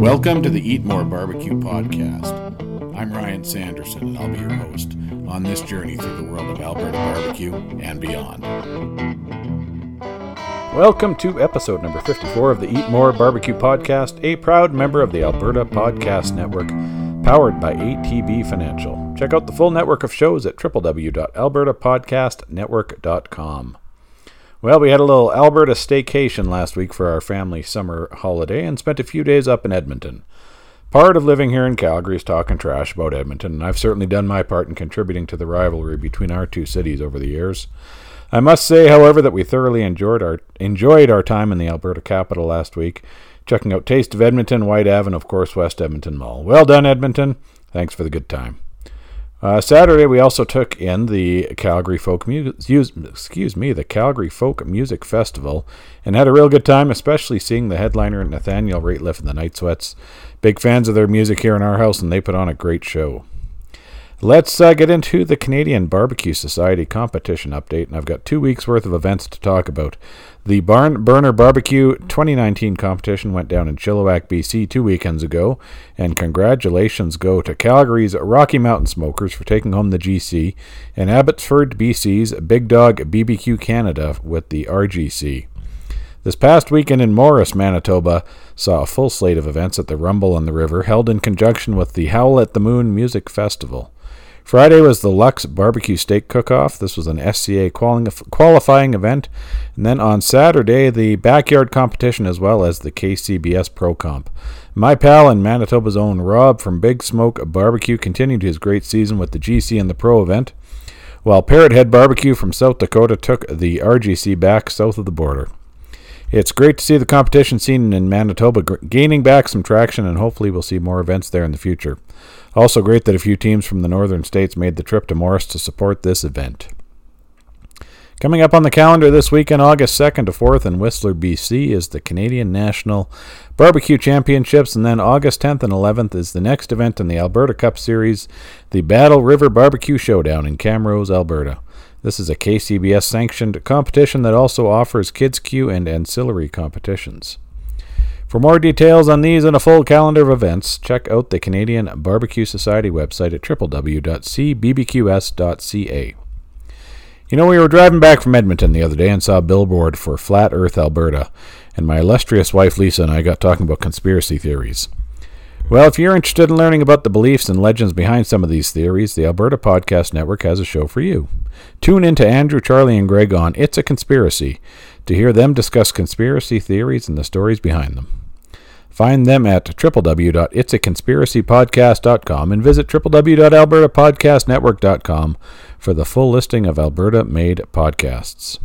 Welcome to the Eat More Barbecue Podcast. I'm Ryan Sanderson, and I'll be your host on this journey through the world of Alberta barbecue and beyond. Welcome to episode number 54 of the Eat More Barbecue Podcast, a proud member of the Alberta Podcast Network, powered by ATB Financial. Check out the full network of shows at www.albertapodcastnetwork.com. Well, we had a little Alberta staycation last week for our family summer holiday and spent a few days up in Edmonton. Part of living here in Calgary is talking trash about Edmonton, and I've certainly done my part in contributing to the rivalry between our two cities over the years. I must say, however, that we thoroughly enjoyed our enjoyed our time in the Alberta capital last week, checking out Taste of Edmonton, Whyte Ave, and of course West Edmonton Mall. Well done, Edmonton. Thanks for the good time. Uh, Saturday, we also took in the Calgary Folk Music, excuse me, the Calgary Folk Music Festival, and had a real good time, especially seeing the headliner Nathaniel Rateliff and the Night Sweats. Big fans of their music here in our house, and they put on a great show. Let's uh, get into the Canadian Barbecue Society competition update, and I've got two weeks worth of events to talk about. The Barn Burner Barbecue 2019 competition went down in Chilliwack, BC, two weekends ago, and congratulations go to Calgary's Rocky Mountain Smokers for taking home the GC, and Abbotsford, BC's Big Dog BBQ Canada with the RGC. This past weekend in Morris, Manitoba, saw a full slate of events at the Rumble on the River, held in conjunction with the Howl at the Moon Music Festival. Friday was the Lux Barbecue Steak Cook-Off. This was an SCA qualifying event. And then on Saturday, the backyard competition as well as the KCBS Pro Comp. My pal and Manitoba's own Rob from Big Smoke Barbecue continued his great season with the GC and the Pro event, while Parrot Head Barbecue from South Dakota took the RGC back south of the border. It's great to see the competition scene in Manitoba gaining back some traction, and hopefully we'll see more events there in the future. Also, great that a few teams from the northern states made the trip to Morris to support this event. Coming up on the calendar this weekend, August 2nd to 4th in Whistler, BC, is the Canadian National Barbecue Championships, and then August 10th and 11th is the next event in the Alberta Cup Series, the Battle River Barbecue Showdown in Camrose, Alberta. This is a KCBS sanctioned competition that also offers Kids Q and ancillary competitions. For more details on these and a full calendar of events, check out the Canadian Barbecue Society website at www.cbbqs.ca. You know, we were driving back from Edmonton the other day and saw a billboard for Flat Earth, Alberta, and my illustrious wife Lisa and I got talking about conspiracy theories. Well, if you're interested in learning about the beliefs and legends behind some of these theories, the Alberta Podcast Network has a show for you. Tune in to Andrew, Charlie, and Greg on It's a Conspiracy to hear them discuss conspiracy theories and the stories behind them. Find them at www.itsaconspiracypodcast.com and visit www.albertapodcastnetwork.com for the full listing of Alberta made podcasts.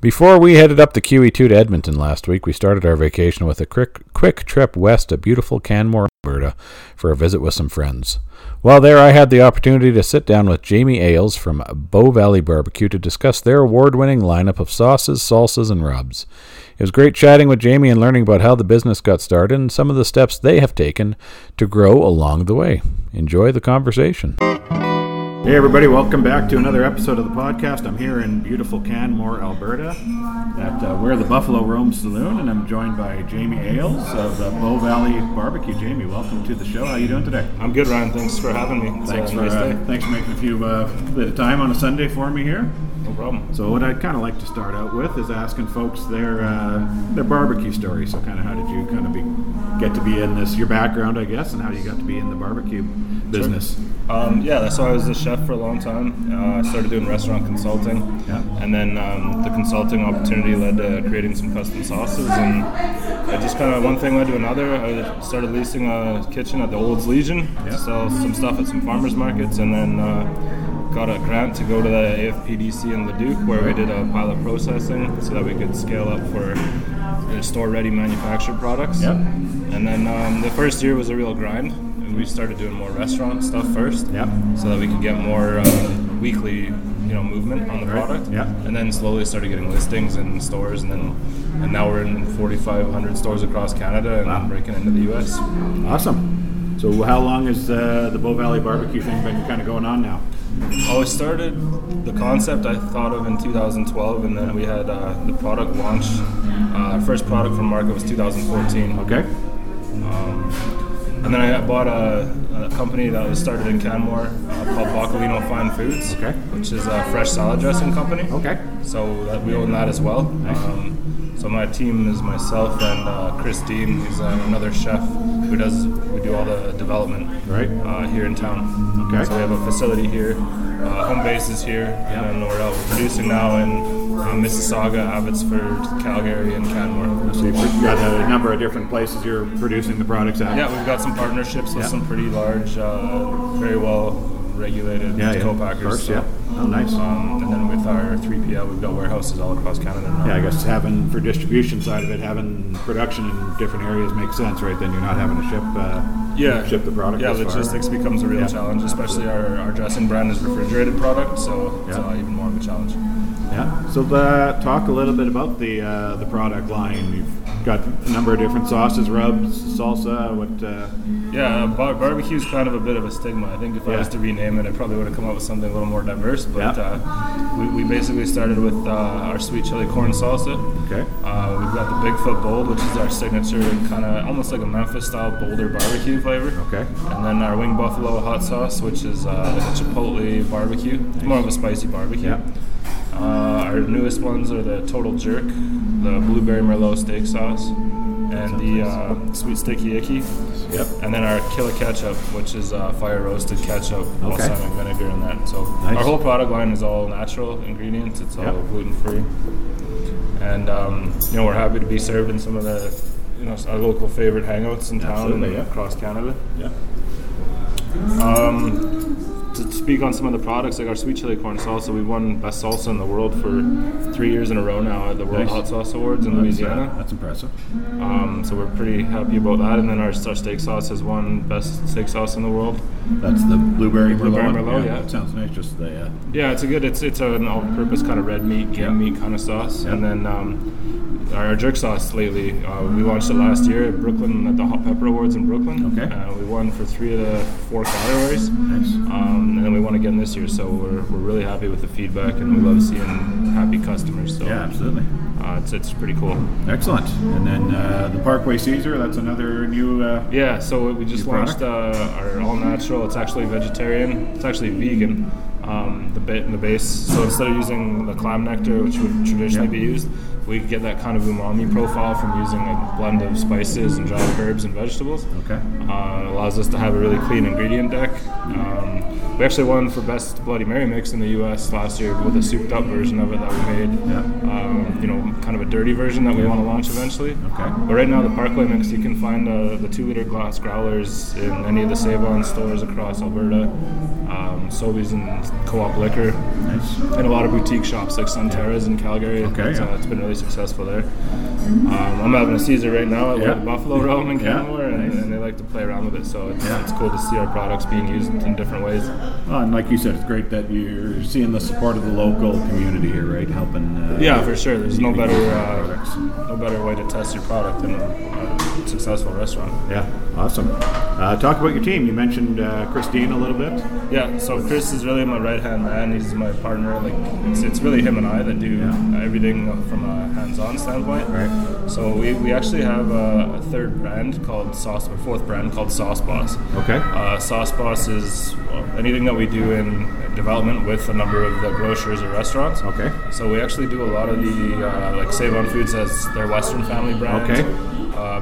Before we headed up the QE2 to Edmonton last week, we started our vacation with a quick, quick trip west to beautiful Canmore, Alberta, for a visit with some friends. While there, I had the opportunity to sit down with Jamie Ayles from Bow Valley Barbecue to discuss their award winning lineup of sauces, salsas, and rubs. It was great chatting with Jamie and learning about how the business got started and some of the steps they have taken to grow along the way. Enjoy the conversation. Hey, everybody, welcome back to another episode of the podcast. I'm here in beautiful Canmore, Alberta, at uh, Where the Buffalo Roam Saloon, and I'm joined by Jamie Ayles of uh, Bow Valley Barbecue. Jamie, welcome to the show. How are you doing today? I'm good, Ryan. Thanks for having me. Thanks, for, nice uh, thanks for making a few uh, bit of time on a Sunday for me here. No problem. So what I'd kind of like to start out with is asking folks their uh, their barbecue story. So kind of how did you kind of be get to be in this your background, I guess, and how you got to be in the barbecue business? Sure. Um, yeah, so I was a chef for a long time. Uh, I started doing restaurant consulting, yeah. and then um, the consulting opportunity led to creating some custom sauces, and I just kind of one thing led to another. I started leasing a kitchen at the Olds Legion yeah. to sell some stuff at some farmers markets, and then. Uh, got a grant to go to the AFPDC in Leduc where we did a pilot processing so that we could scale up for store ready manufactured products. Yep. And then um, the first year was a real grind. We started doing more restaurant stuff first, yep. so that we could get more uh, weekly, you know, movement on the right. product. Yeah. And then slowly started getting listings in stores, and then and now we're in 4,500 stores across Canada and wow. breaking into the U.S. Awesome. So how long has uh, the Bow Valley barbecue thing been kind of going on now? Oh, I started the concept I thought of in 2012, and then we had uh, the product launch. Uh, our first product from market was 2014. Okay. And then I bought a, a company that was started in Canmore uh, called Boccalino Fine Foods, Okay. which is a fresh salad dressing company. Okay. So that we own that as well. Um, so my team is myself and uh, Chris Dean, who's uh, another chef who does we do all the development Right. uh, here in town. Okay. So we have a facility here. Uh, home base is here, Yeah. and then we're out producing now in uh, Mississauga, Abbotsford, Calgary, and Canmore. So you've got a number of different places you're producing the products at. Yeah, we've got some partnerships with Yeah. some pretty large, uh, very well regulated Yeah, yeah. co-packers. Course, so, yeah. Oh, nice. Um, and then with our 3PL, we've got warehouses all across Canada now. Yeah, I guess having for distribution side of it, having production in different areas makes sense, right? Then you're not having to ship uh, yeah. ship the product. Yeah, as far. logistics becomes a real Yeah. challenge, especially our, our dressing brand is refrigerated product, so it's Yeah. uh, even more of a challenge. Yeah. So uh, talk a little bit about the uh, the product line. You've got a number of different sauces, rubs, salsa. What? Uh, Yeah, bar- barbecue is kind of a bit of a stigma. I think if I was to rename it, I probably would have come up with something a little more diverse. But Yeah. uh, we, we basically started with uh, our sweet chili corn salsa. okay. Uh, we've got the Bigfoot Bold, which is our signature kind of almost like a Memphis style Boulder barbecue flavor. Okay. And then our Wing Buffalo hot sauce, which is uh, like a chipotle barbecue. It's more of a spicy barbecue. Yeah. Uh, our newest ones are the Total Jerk, the Blueberry Merlot steak sauce, and the uh, Sweet Sticky Icky. Yep. And then our Killer Ketchup, which is uh, fire roasted ketchup, Okay. balsamic vinegar, and that. So Nice. our whole product line is all natural ingredients. It's all Yep. gluten free, and um, you know we're happy to be serving some of the you know our local favorite hangouts in town and yeah. across Canada. Yeah. Um, to speak on some of the products, like our sweet chili corn salsa, we won best salsa in the world for three years in a row now at the World Nice. Hot Sauce Awards in That's, Louisiana. that's impressive. Um, so we're pretty happy about that. And then our, our steak sauce has won best steak sauce in the world. That's the blueberry merlot. Blueberry? Merlot, yeah. That sounds nice. Just the uh, Yeah, it's a good. It's it's an all-purpose kind of red meat, game Yeah. meat kind of sauce. Yeah. And then um, our jerk sauce lately, uh, we launched it last year at Brooklyn at the Hot Pepper Awards in Brooklyn. Okay. Uh, we won for three of the four categories. nice. Um, and then we won again this year, so we're, we're really happy with the feedback, and we love seeing happy customers. So Yeah, absolutely. uh, it's it's pretty cool. Excellent. And then uh, the Parkway Caesar. That's another new. Uh, Yeah, so we just launched uh, our all natural. It's actually vegetarian. It's actually vegan. Um, the bit in the base. So instead of using the clam nectar, which would traditionally Yeah. be used, we get that kind of umami profile from using a blend of spices and dried herbs and vegetables. okay. Uh, it allows us to have a really clean ingredient deck. Um, we actually won for best Bloody Mary mix in the U.S. last year with a souped up version of it that we made. Yeah. Um, you know, kind of a dirty version that we Yeah. want to launch eventually. Okay. But right now, the Parkway mix, you can find uh, the two liter glass growlers in any of the Save On stores across Alberta, um, Sobeys and Co op Liquor, Nice. and a lot of boutique shops like Sunterra's in Calgary. Okay, It's, yeah. uh, it's been really successful there. Um, I'm having a Caesar right now at Yeah. Buffalo Roam in. Canmore, and, and they like to play around with it. So it's, it's cool to see our products being used in different ways. Well, and like you said, it's great that you're seeing the support of the local community here, right? Helping. Uh, Yeah, for sure. There's no better uh, no better way to test your product than a successful restaurant. Yeah, awesome. Uh, talk about your team. You mentioned uh, Chris Dean a little bit. Yeah, so Chris is really my right hand man. He's my partner. Like it's, it's really him and I that do Yeah. everything from a hands-on standpoint. Right. So we, we actually have a, a third brand called Sauce, or fourth brand called Sauce Boss. Okay. Uh, Sauce Boss is well, anything that we do in development with a number of the grocers or restaurants. Okay. So we actually do a lot of the uh, like Save On Foods as their Western family brand. Okay. Uh,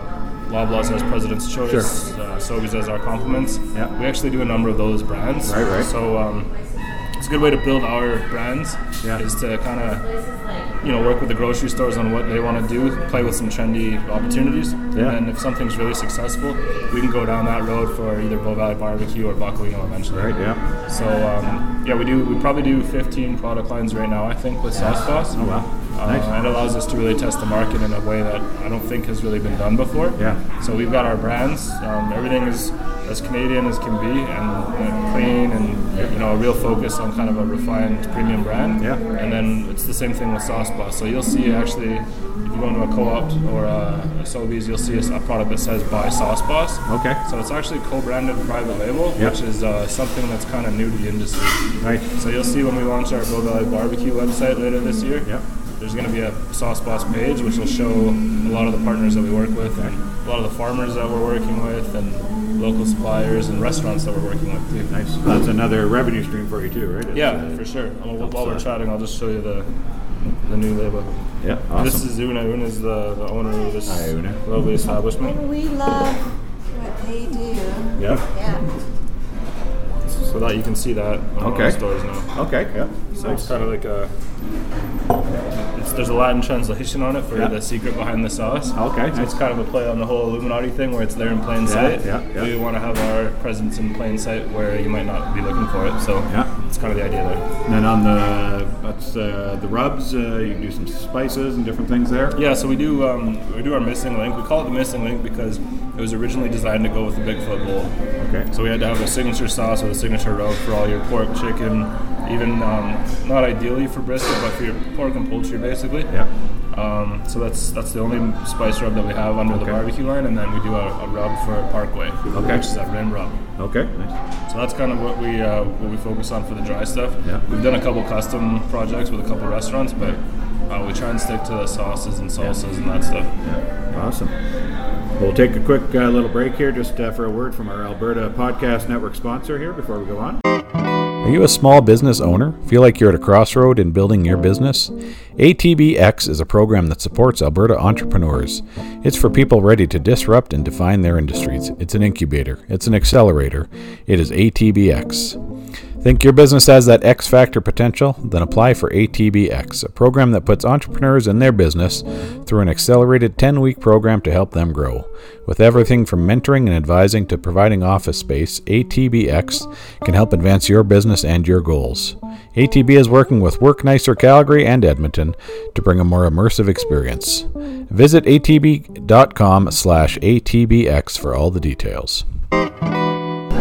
Loblaws as President's Choice. Sure. Uh, Sobeys as our compliments. Yeah. We actually do a number of those brands. Right, right. So um, it's a good way to build our brands. Yeah. Is to kind of you know work with the grocery stores on what they want to do, play with some trendy opportunities, Yeah. and then if something's really successful, we can go down that road for either Bow Valley Barbecue or Boccalino eventually. Right. Yeah. So um, yeah, we do. We probably do 15 product lines right now. I think with Sauce Boss. Oh wow. Uh, Nice. and it allows us to really test the market in a way that I don't think has really been done before. Yeah. So we've got our brands. Um, everything is as Canadian as can be, and, and clean, and you know a real focus on kind of a refined premium brand. Yeah. And then it's the same thing with Sauce Boss. So you'll see actually, if you go into a co-op or a, a Sobeys, you'll see a, a product that says "Buy Sauce Boss." Okay. So it's actually co-branded private label, Yeah. which is uh, something that's kind of new to the industry. Right. So you'll see when we launch our Bow Valley Barbecue website later this year. Yep. There's going to be a Sauce Boss page which will show a lot of the partners that we work with and a lot of the farmers that we're working with and local suppliers and restaurants that we're working with too. Nice. That's another revenue stream for you too, right? It's, Yeah, uh, for sure. While, helps, while we're chatting, I'll just show you the the new label. Yeah, awesome. This is Una. Una is the, the owner of this Hi, Una. lovely establishment. We love what they do. yeah. Yeah. So that you can see that in all Okay. the stores now. Okay. Yeah. So it's kind of like a. There's a Latin translation on it for Yeah. the secret behind the sauce. Okay, So it's kind of a play on the whole Illuminati thing where it's there in plain sight. yeah, yeah. We want to have our presence in plain sight where you might not be looking for it. So Yeah. it's kind of the idea there. And then on the that's uh, the rubs, uh, you can do some spices and different things there. Yeah, so we do um, we do our missing link. We call it the missing link because it was originally designed to go with the Bigfoot Bold. Okay. So we had to have a signature sauce with a signature rub for all your pork, chicken, even um, not ideally for brisket, but for your pork and poultry, basically. Yeah. Um, so that's that's the only spice rub that we have under the barbecue line, and then we do a, a rub for Parkway, Okay. which is a rim rub. Okay. Nice. So that's kind of what we uh, what we focus on for the dry stuff. Yeah. We've done a couple custom projects with a couple restaurants, but uh, we try and stick to the sauces and salsas and that stuff. Yeah. Awesome. We'll take a quick uh, little break here just uh, for a word from our Alberta Podcast Network sponsor here before we go on. Are you a small business owner? Feel like you're at a crossroad in building your business? ATBX is a program that supports Alberta entrepreneurs. It's for people ready to disrupt and define their industries. It's an incubator, it's an accelerator. It is ATBX. Think your business has that X factor potential? Then apply for ATBX, a program that puts entrepreneurs and their business through an accelerated 10 week program to help them grow. With everything from mentoring and advising to providing office space, ATBX can help advance your business and your goals. ATB is working with WorkNicer Calgary and Edmonton to bring a more immersive experience. Visit atb.com slash atbx for all the details.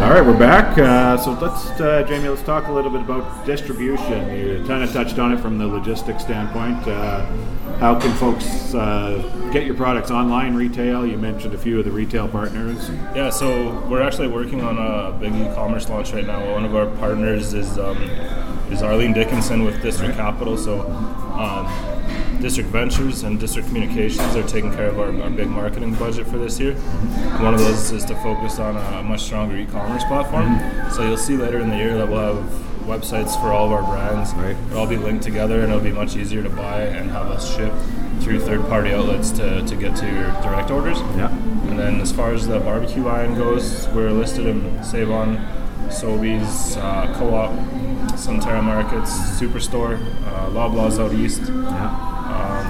All right, we're back. Uh, so let's, uh, Jamie, let's talk a little bit about distribution. You kind of touched on it from the logistics standpoint. Uh, how can folks uh, get your products online, retail? You mentioned a few of the retail partners. Yeah, so we're actually working on a big e-commerce launch right now. One of our partners is um, is Arlene Dickinson with District Capital. So um, District Ventures and District Communications are taking care of our, our big marketing budget for this year. One of those is to focus on a much stronger e-commerce platform. So you'll see later in the year that we'll have websites for all of our brands. Right. It'll all be linked together and it'll be much easier to buy and have us ship through third-party outlets to, to get to your direct orders. Yeah. And then as far as the barbecue line goes, we're listed in Save On, Sobeys, uh, Co-op, Sunterra Markets, Superstore, uh, Loblaws out east, Yeah.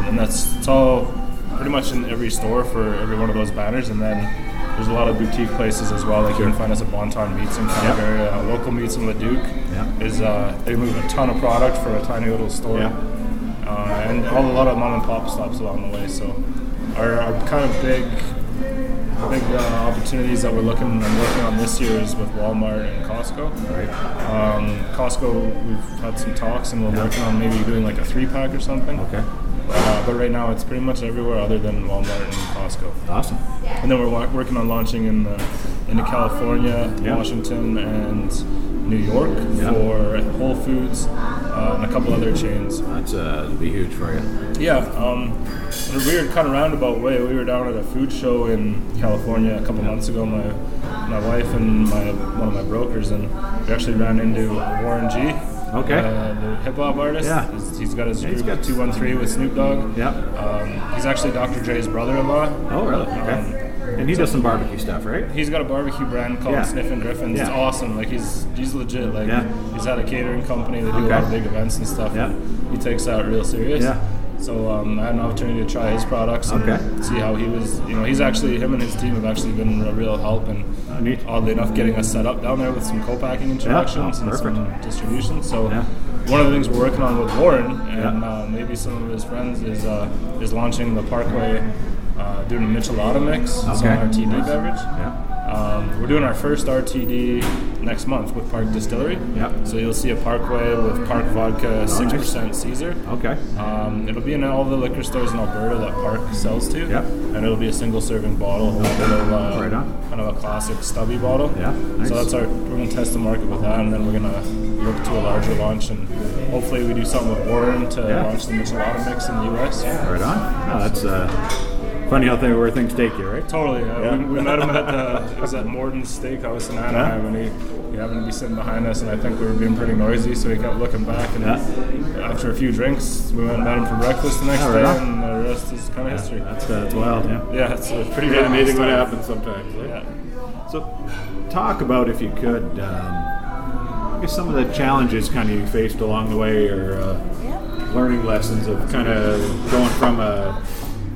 And that's it's all pretty much in every store for every one of those banners. And then there's a lot of boutique places as well. Like you can find us at Bon Ton Meats in Calgary, uh, local meats in Leduc. Yeah. Is uh, they move a ton of product for a tiny little store Yeah. uh, and all, a lot of mom and pop stops along the way. So our, our kind of big big uh, opportunities that we're looking and working on this year is with Walmart and Costco. Right. Um, Costco, we've had some talks and we're working on maybe doing like a three pack or something. Okay. Uh, but right now it's pretty much everywhere other than Walmart and Costco. Awesome. And then we're wa- working on launching in uh, into California, Yeah. Washington, and New York Yeah. for Whole Foods uh, and a couple other chains. That's uh, be huge for you. Yeah, um, in a weird kind of roundabout way, we were down at a food show in California a couple months ago. My my wife and my one of my brokers, and we actually ran into Warren G. Okay. uh, the hip hop artist. Yeah. he's, he's got his Yeah, he's group got- two one three with Snoop Dogg. Yeah. um, he's actually Dr. Dre's brother-in-law. Oh, really? Okay. Um, and he does some barbecue stuff, right? He's got a barbecue brand called Yeah. Sniffin' Griffins. It's awesome. Like he's he's legit. Like Yeah. he's had a catering company. They do a lot of big events and stuff. Yeah. And he takes that real serious. Yeah. So um, I had an opportunity to try his products and Okay. see how he was. You know, he's actually him and his team have actually been a real help and neat. oddly enough, getting us set up down there with some co-packing introductions Oh, and some distribution. So Yeah. one of the things we're working on with Warren and Yeah. uh, maybe some of his friends is uh, is launching the Parkway. Uh, doing a Michelada mix. Okay. an RTD Nice. beverage. Um, we're doing our first RTD next month with Park Distillery. Yeah. So you'll see a Parkway with Park Vodka, six percent Caesar. Okay. Um, it'll be in all the liquor stores in Alberta that Park sells to. Yeah. And it'll be a single serving bottle, a little, uh, Right on. kind of a classic stubby bottle. Yeah, nice. So that's our. We're gonna test the market with that, and then we're gonna look to a larger launch, and hopefully we do something with Warren to Yeah. launch the Michelada mix in the U.S. Right on. Oh, that's uh, funny how they, where things take you, right? Totally. Uh, Yeah. we, we met him at the, it was at Morton's Steakhouse in Anaheim, and he, he happened to be sitting behind us, and I think we were being pretty noisy, so he kept looking back. And Yeah. after a few drinks, we went and met him for breakfast the next Oh, right day, on. and the rest is kind of history. That's, uh, that's wild, yeah. Yeah, it's a pretty Pretty amazing what happens sometimes. eh? Yeah. So, talk about if you could, um, I guess some of the challenges kind of you faced along the way, or uh, Yeah. learning lessons of kind of going from a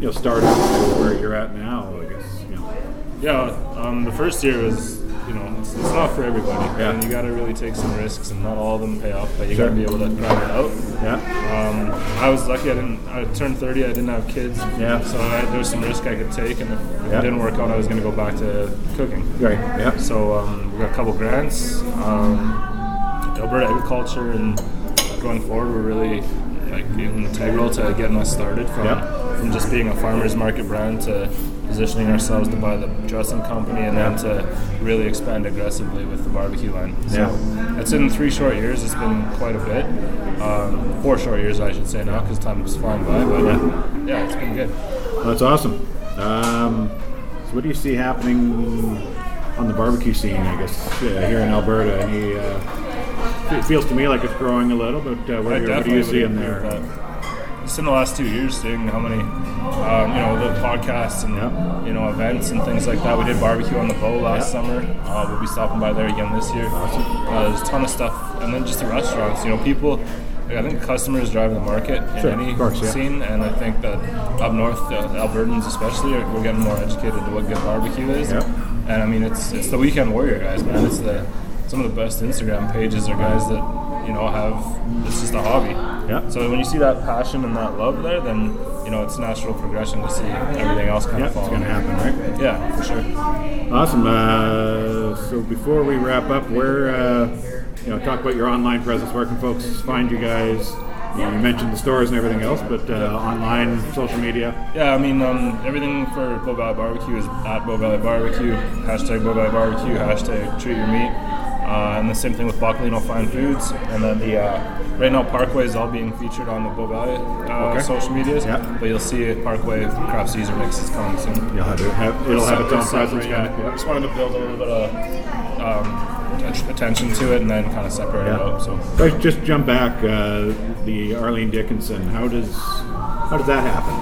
you know startup to where you're at now. I guess you know. Yeah, um, the first year was, you know, it's, it's not for everybody. Yeah. And you got to really take some risks, and not all of them pay off, but you Sure. got to be able to grind it out. Yeah. Um, I was lucky. I didn't. I turned 30. I didn't have kids. Yeah. So I, there was some risk I could take, and if, Yeah. it didn't work out, I was going to go back to cooking. Right. Yeah. So um, we got a couple grants. Um, Alberta Agriculture and going forward, we're really like integral to getting us started from Yeah. From just being a farmers market brand to positioning ourselves to buy the dressing company and then to really expand aggressively with the barbecue line. So Yeah. it's in three short years. It's been quite a bit. Um, four short years, I should say now, because time time's flying by. But yeah, yeah it's been good. That's awesome. Um, so, what do you see happening on the barbecue scene? I guess here in Alberta. Any, uh, it feels to me like it's growing a little, but uh, what, are, you- what definitely you would seeing there? that. Just in the last two years, seeing how many, um, you know, the podcasts and Yeah. you know events and things like that. We did barbecue on the bow last Yeah. summer. Uh, we'll be stopping by there again this year. Uh, there's a ton of stuff, and then just the restaurants. You know, people. Like, I think customers drive the market in Sure, any course, yeah. scene, and I think that up north, uh, Albertans especially, are, we're getting more educated to what good barbecue is. And I mean, it's it's the weekend warrior guys, man. It's the some of the best Instagram pages are guys that you know have it's just a hobby. Yeah. So when you see that passion and that love there, then you know it's natural progression to see everything else kind Yeah, of it's going to happen, right? Yeah, for sure. Awesome. Uh, so before we wrap up, where uh, you know, talk about your online presence. Where can folks find you guys? You, know, you mentioned the stores and everything else, but uh, online, social media. Yeah, I mean, um, everything for Bow Valley Barbecue is at Bow Valley Barbecue, hashtag Bow Valley Barbecue, hashtag Treat Your Meat. Uh, and the same thing with Boccalino Fine Foods. And then the uh, right now Parkway is all being featured on the Bow Valley uh, Okay. social medias. Yeah. But you'll see Parkway Craft Caesar Mix is coming soon. You'll have it. Have, it'll have its own presence. Yeah. kinda. I just wanted to build a little bit of um, attention to it and then kind of separate it out. So. Let's just jump back. Uh, the Arlene Dickinson. How does how does that happen?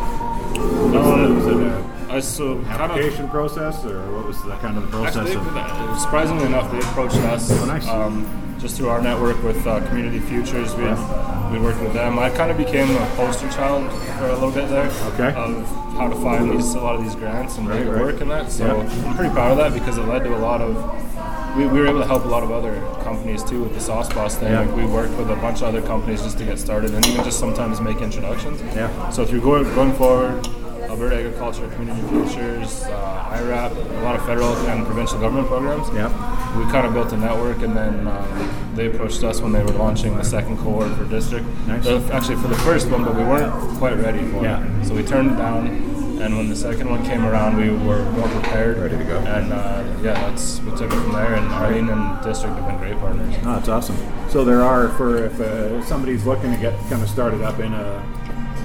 Um, it, was it I so kind of application process, or what was the kind of the process? Actually, of, surprisingly enough, they approached us Oh, nice. um, just through our network with uh, Community Futures. We we worked with them. I kind of became a poster child for a little bit there Okay. of how to find these a lot of these grants and make Right, it right. work and that. So Yeah. I'm pretty proud of that because it led to a lot of. We, we were able to help a lot of other companies too with the sauce boss thing. Yeah. Like we worked with a bunch of other companies just to get started and even just sometimes make introductions. Yeah. So through going, going forward, Alberta Agriculture, Community Futures, uh, IRAP, a lot of federal and provincial government programs. Yep. We kind of built a network, and then um, they approached us when they were launching the second cohort for district. Nice. Actually, for the first one, but we weren't quite ready for Yeah. it. So we turned it down. And when the second one came around, we were more prepared, Ready to go. And uh, yeah, that's we took it from there. And Arlene and District have been great partners. Oh, that's awesome. So there are for if uh, somebody's looking to get kind of started up in a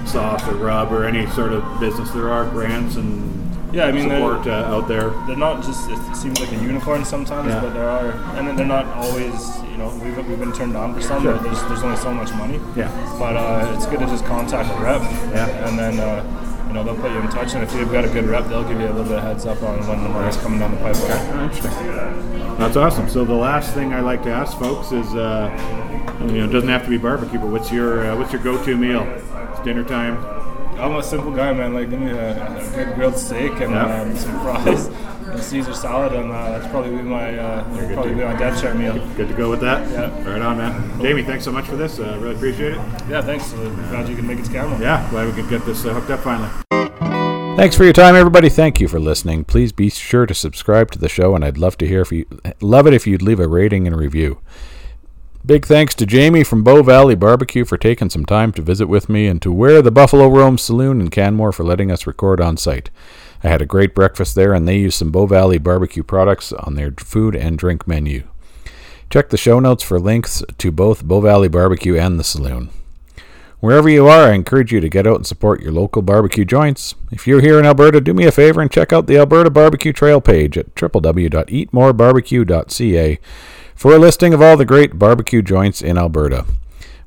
sauce or rub or any sort of business, there are grants and Yeah, I mean, they're- support uh, out there. they're not just it seems like a unicorn sometimes Yeah. but there are and then they're not always you know we've, we've been turned down for some Sure. but there's, there's only so much money Yeah. but uh, it's good to just contact a rep Yeah. and then uh, know they'll put you in touch and if you've got a good rep they'll give you a little bit of heads up on when the money's coming down the pipeline interesting. That's awesome. So the last thing I like to ask folks is, uh, you know, it doesn't have to be barbecue, but what's your uh, what's your go-to meal? It's dinner time. I'm a simple guy man like give me a, a good grilled steak and Yeah. um, some fries and Caesar salad and uh, that's probably be my uh, probably to- be my death chart meal Good to go with that. Yeah. Right on, man. Jamie, thanks so much for this. Uh, really appreciate it. yeah thanks uh, glad you can make it to Canmore Yeah, glad we could get this uh, hooked up finally. Thanks for your time, everybody. Thank you for listening. Please be sure to subscribe to the show, and I'd love to hear if you love it if you'd leave a rating and review. Big thanks to Jamie from Bow Valley Barbecue for taking some time to visit with me, and to Where the Buffalo Roam Saloon in Canmore for letting us record on site. I had a great breakfast there, and they use some Bow Valley barbecue products on their food and drink menu. Check the show notes for links to both Bow Valley Barbecue and the saloon. Wherever you are, I encourage you to get out and support your local barbecue joints. If you're here in Alberta, do me a favor and check out the Alberta Barbecue Trail page at www.eatmorebarbecue.ca for a listing of all the great barbecue joints in Alberta.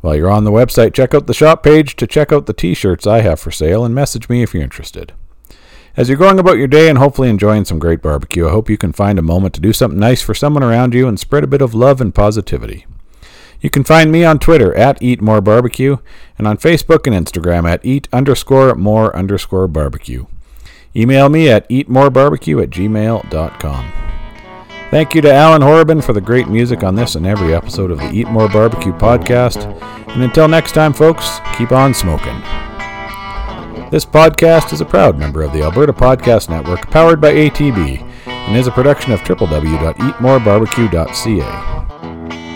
While you're on the website, check out the shop page to check out the t shirts I have for sale and message me if you're interested. As you're going about your day and hopefully enjoying some great barbecue, I hope you can find a moment to do something nice for someone around you and spread a bit of love and positivity. You can find me on Twitter at Eat More Barbecue and on Facebook and Instagram at Eat underscore more underscore barbecue. Email me at eatmorebarbecue at gmail.com. Thank you to Alan Horabin for the great music on this and every episode of the Eat More Barbecue podcast. And until next time, folks, keep on smoking. This podcast is a proud member of the Alberta Podcast Network, powered by ATB, and is a production of www.eatmorebarbecue.ca.